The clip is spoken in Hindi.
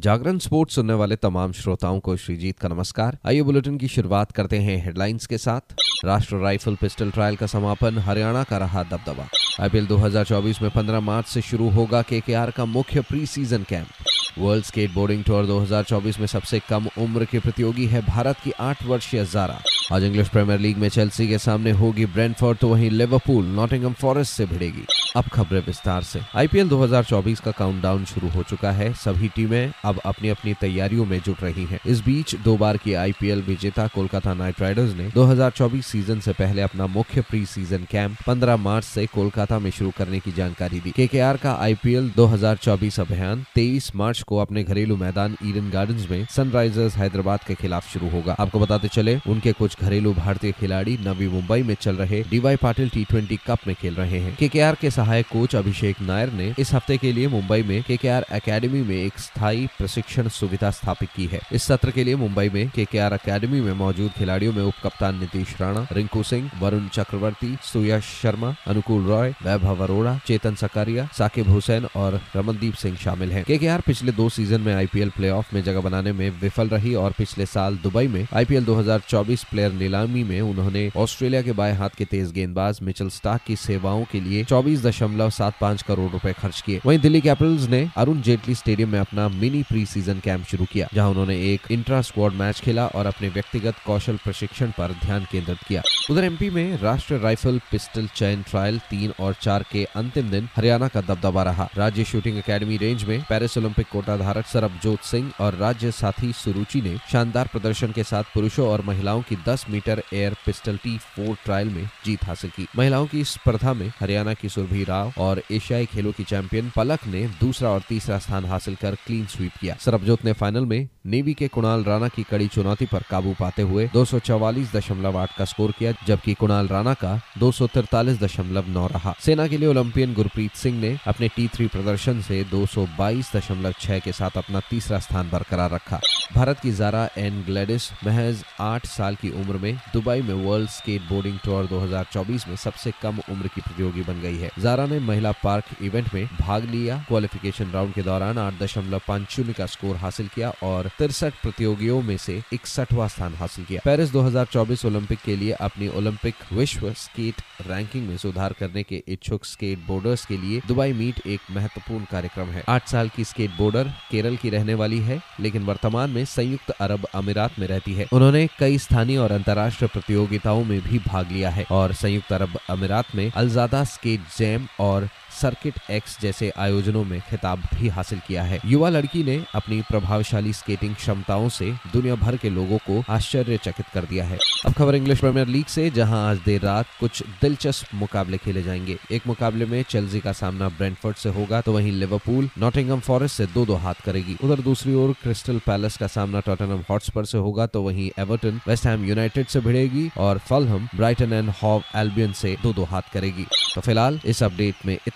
जागरण स्पोर्ट्स सुनने वाले तमाम श्रोताओं को श्रीजीत का नमस्कार। आइए बुलेटिन की शुरुआत करते हैं हेडलाइंस के साथ। राष्ट्र राइफल पिस्टल ट्रायल का समापन, हरियाणा का रहा दबदबा। आईपीएल 2024 में 15 मार्च से शुरू होगा केकेआर का मुख्य pre season camp. World Skateboarding Tour 2024 में सबसे कम उम्र के प्रतियोगी है भारत की आठ वर्षीय जारा। आज इंग्लिश प्रीमियर लीग में चेल्सी के सामने होगी ब्रेंटफोर्ड तो वहीं लिवरपूल नॉटिंगम फॉरेस्ट से भिड़ेगी। अब खबरें विस्तार से। आईपीएल 2024 का काउंटडाउन शुरू हो चुका है। सभी टीमें अब अपनी अपनी तैयारियों में जुट रही हैं। इस बीच दो बार की आईपीएल विजेता कोलकाता नाइट राइडर्स ने 2024 सीज़न से पहले अपना मुख्य प्री सीज़न कैंप 15 मार्च से कोलकाता में शुरू करने की जानकारी दी। केकेआर का आईपीएल 2024 अभियान 23 मार्च को अपने घरेलू मैदान ईडन गार्डन में सनराइजर्स हैदराबाद के खिलाफ शुरू होगा। आपको बताते चले, उनके कुछ घरेलू भारतीय खिलाड़ी नवी मुंबई में चल रहे डीवाई पाटिल टी कप में खेल रहे हैं। केकेआर के सहायक कोच अभिषेक नायर ने इस हफ़्ते के लिए मुंबई में केकेआर एकेडमी में एक स्थायी प्रशिक्षण सुविधा स्थापित की है। इस सत्र के लिए मुंबई में केकेआर एकेडमी में मौजूद खिलाड़ियों में उप कप्तान नीतीश राणा, रिंकू सिंह, वरुण चक्रवर्ती सुयश शर्मा, अनुकूल रॉय, वैभव अरोड़ा, चेतन सकारिया, साकिब हुसैन और रमनदीप सिंह शामिल हैं। केकेआर पिछले दो सीज़न में आईपीएल प्लेऑफ में जगह बनाने में विफल रही और पिछले साल दुबई में आईपीएल 2024 प्लेयर नीलामी में उन्होंने ऑस्ट्रेलिया के बाएँ हाथ के तेज गेंदबाज मिचल स्टार्क की सेवाओं के लिए चौबीस दशमलव सात पाँच करोड़ रुपए खर्च किए। वहीं दिल्ली कैपिटल्स ने अरुण जेटली स्टेडियम में अपना मिनी प्री सीज़न कैंप शुरू किया, जहाँ उन्होंने एक इंट्रा स्क्वाड मैच खेला और अपने व्यक्तिगत कौशल प्रशिक्षण पर ध्यान केंद्रित किया। उधर एमपी में राष्ट्रीय राइफल पिस्टल चयन ट्रायल तीन और चार के अंतिम दिन हरियाणा का दबदबा रहा। राज्य शूटिंग अकेडमी रेंज में पेरिस ओलंपिक कोटा धारक सरबजोत सिंह और राज्य साथी सुरुचि ने शानदार प्रदर्शन के साथ पुरुषों और महिलाओं की 10 metre air pistol T four trial में जीत हासिल की। महिलाओं की स्पर्धा में हरियाणा की सुरभि राव और एशियाई खेलों की चैंपियन पलक ने दूसरा और तीसरा स्थान हासिल कर क्लीन स्वीप किया। सरबजोत ने फाइनल में नेवी के कुणाल राणा की कड़ी चुनौती पर काबू पाते हुए दो का स्कोर किया, जबकि कुणाल राणा का दो रहा। सेना के लिए ओलंपियन गुरप्रीत सिंह ने अपने टी प्रदर्शन से दो के साथ अपना तीसरा स्थान बरकरार रखा। भारत की जारा एन ग्लेडिस महज आठ साल की उम्र में दुबई में वर्ल्ड स्केट बोर्डिंग टूर 2024 में सबसे कम उम्र की प्रतियोगी बन गई है। जारा ने महिला पार्क इवेंट में भाग लिया। क्वालिफिकेशन राउंड के दौरान आठ दशमलव पाँच शून्य का स्कोर हासिल किया और तिरसठ प्रतियोगियों में से इकसठवा स्थान हासिल किया। पेरिस 2024 ओलंपिक के लिए अपनी ओलंपिक विश्व स्केट रैंकिंग में सुधार करने के इच्छुक स्केट बोर्डर्स के लिए दुबई मीट एक महत्वपूर्ण कार्यक्रम है। आठ साल की स्केट बोर्डर केरल की रहने वाली है, लेकिन वर्तमान में संयुक्त अरब अमीरात में रहती है। उन्होंने कई स्थानीय और अंतर्राष्ट्रीय प्रतियोगिताओं में भी भाग लिया है और संयुक्त अरब अमीरात में अलजादा स्केट जैम और सर्किट एक्स जैसे आयोजनों में खिताब भी हासिल किया है। युवा लड़की ने अपनी प्रभावशाली स्केटिंग क्षमताओं से दुनिया भर के लोगों को आश्चर्यचकित कर दिया है। अब खबर इंग्लिश प्रीमियर लीग से, जहाँ आज देर रात कुछ दिलचस्प मुकाबले खेले जाएँगे। एक मुकाबले में चेल्सी का सामना ब्रेंटफोर्ड से होगा तो वहीं लिवरपूल नॉटिंगम फॉरेस्ट से दो दो हाथ करेगी। उधर दूसरी ओर क्रिस्टल पैलेस का सामना टॉटनम हॉटस्पर से होगा तो वहीं एवर्टन वेस्ट हैम यूनाइटेड से भिड़ेगी और Fulham Brighton and Hove Albion से दो दो हाथ करेगी। तो फ़िलहाल इस अपडेट में